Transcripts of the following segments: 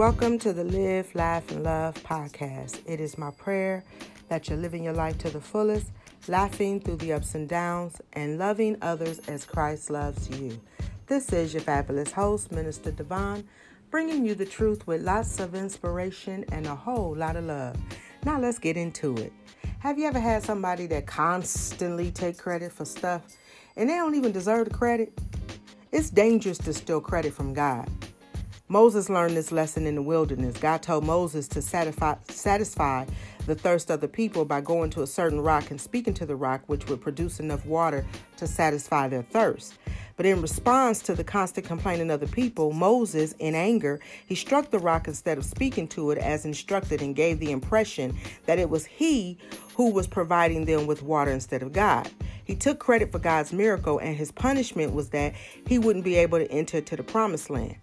Welcome to the Live, Laugh, and Love podcast. It is my prayer that you're living your life to the fullest, laughing through the ups and downs, and loving others as Christ loves you. This is your fabulous host, Minister Devon, bringing you the truth with lots of inspiration and a whole lot of love. Now let's get into it. Have you ever had somebody that constantly take credit for stuff and they don't even deserve the credit? It's dangerous to steal credit from God. Moses learned this lesson in the wilderness. God told Moses to satisfy, satisfy the thirst of the people by going to a certain rock and speaking to the rock, which would produce enough water to satisfy their thirst. But in response to the constant complaining of the people, Moses, in anger, he struck the rock instead of speaking to it as instructed and gave the impression that it was he who was providing them with water instead of God. He took credit for God's miracle, and his punishment was that he wouldn't be able to enter to the promised land.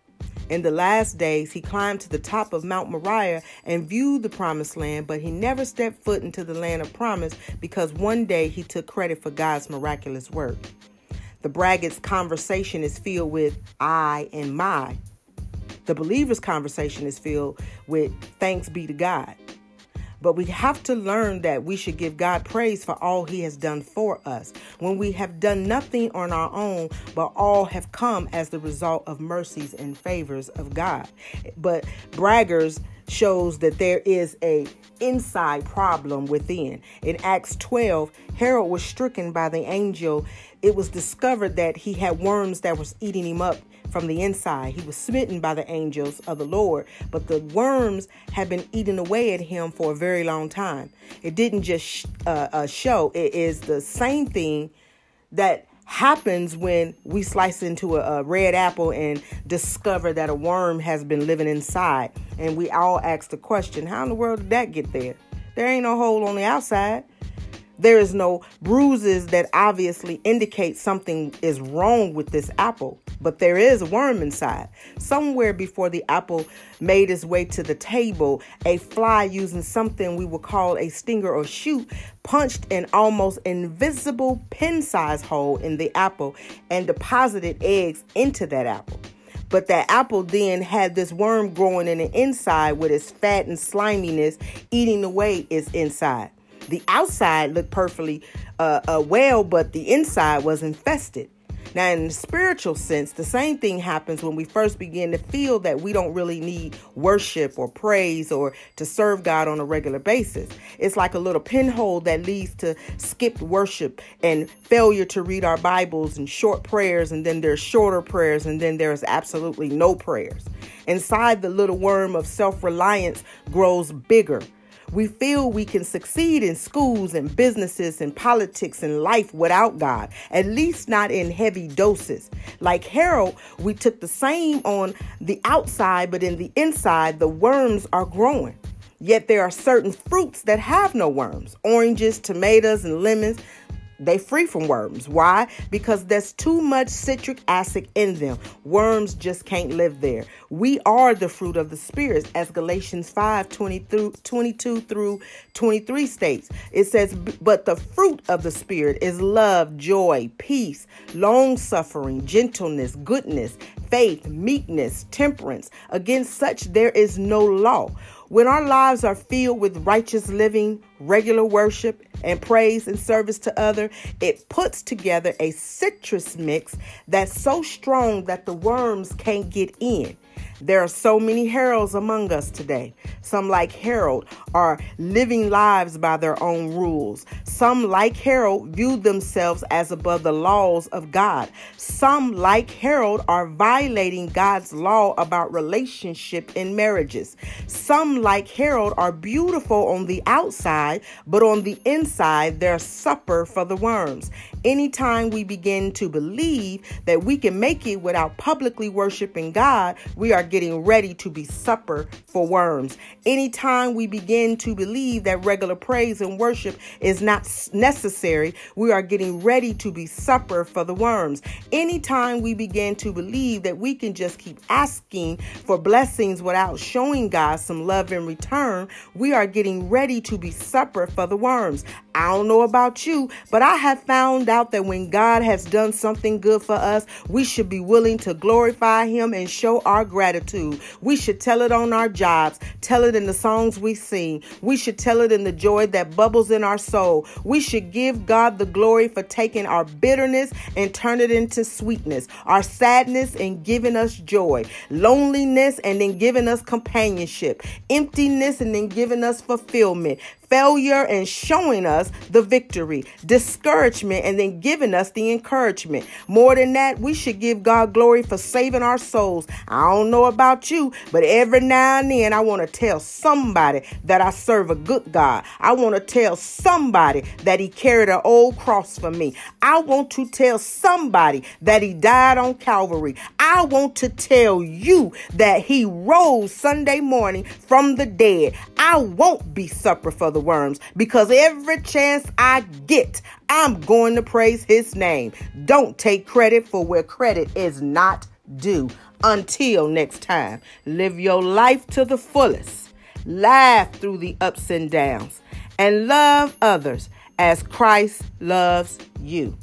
In the last days, he climbed to the top of Mount Moriah and viewed the promised land, but he never stepped foot into the land of promise because one day he took credit for God's miraculous work. The braggart's conversation is filled with I and my. The believer's conversation is filled with thanks be to God. But we have to learn that we should give God praise for all He has done for us. When we have done nothing on our own, but all have come as the result of mercies and favors of God. But braggers shows that there is a inside problem within. In Acts 12, Herod was stricken by the angel. It was discovered that he had worms that was eating him up from the inside. He was smitten by the angels of the Lord, but the worms had been eating away at him for a very long time. It didn't just uh, uh, show, it is the same thing that happens when we slice into a, a, red apple and discover that a worm has been living inside. And we all ask the question, how in the world did that get there? There ain't no hole on the outside. There is no bruises that obviously indicate something is wrong with this apple, but there is a worm inside. Somewhere before the apple made its way to the table, a fly using something we would call a stinger or shoot punched an almost invisible pin sized hole in the apple and deposited eggs into that apple. But that apple then had this worm growing in the inside with its fat and sliminess eating away its inside. The outside looked perfectly uh, uh, well, but the inside was infested. Now, in the spiritual sense, the same thing happens when we first begin to feel that we don't really need worship or praise or to serve God on a regular basis. It's like a little pinhole that leads to skipped worship and failure to read our Bibles and short prayers, and then there's shorter prayers, and then there's absolutely no prayers. Inside, the little worm of self reliance grows bigger we feel we can succeed in schools and businesses and politics and life without God, at least not in heavy doses. Like Harold, we took the same on the outside, but in the inside, the worms are growing. Yet there are certain fruits that have no worms oranges, tomatoes, and lemons they free from worms. Why? Because there's too much citric acid in them. Worms just can't live there. We are the fruit of the spirit, as Galatians 5 20 through 22 through 23 states. It says, But the fruit of the spirit is love, joy, peace, long suffering, gentleness, goodness, faith, meekness, temperance. Against such there is no law. When our lives are filled with righteous living, regular worship, and praise and service to other, it puts together a citrus mix that's so strong that the worms can't get in. There are so many Herods among us today. Some, like Harold, are living lives by their own rules. Some, like Harold, view themselves as above the laws of God. Some, like Harold, are violating God's law about relationship in marriages. Some, like Harold, are beautiful on the outside, but on the inside, they're supper for the worms. Anytime we begin to believe that we can make it without publicly worshiping God, we are getting ready to be supper for worms. Anytime we begin to believe that regular praise and worship is not necessary, we are getting ready to be supper for the worms. Anytime we begin to believe that we can just keep asking for blessings without showing God some love in return, we are getting ready to be supper for the worms. I don't know about you, but I have found out that when God has done something good for us, we should be willing to glorify Him and show our gratitude gratitude. We should tell it on our jobs, tell it in the songs we sing. We should tell it in the joy that bubbles in our soul. We should give God the glory for taking our bitterness and turn it into sweetness, our sadness and giving us joy, loneliness and then giving us companionship, emptiness and then giving us fulfillment, failure and showing us the victory, discouragement and then giving us the encouragement. More than that, we should give God glory for saving our souls. I don't know about you, but every now and then I want to tell somebody that I serve a good God. I want to tell somebody that He carried an old cross for me. I want to tell somebody that He died on Calvary. I want to tell you that He rose Sunday morning from the dead. I won't be supper for the the worms because every chance I get, I'm going to praise his name. Don't take credit for where credit is not due. Until next time, live your life to the fullest, laugh through the ups and downs, and love others as Christ loves you.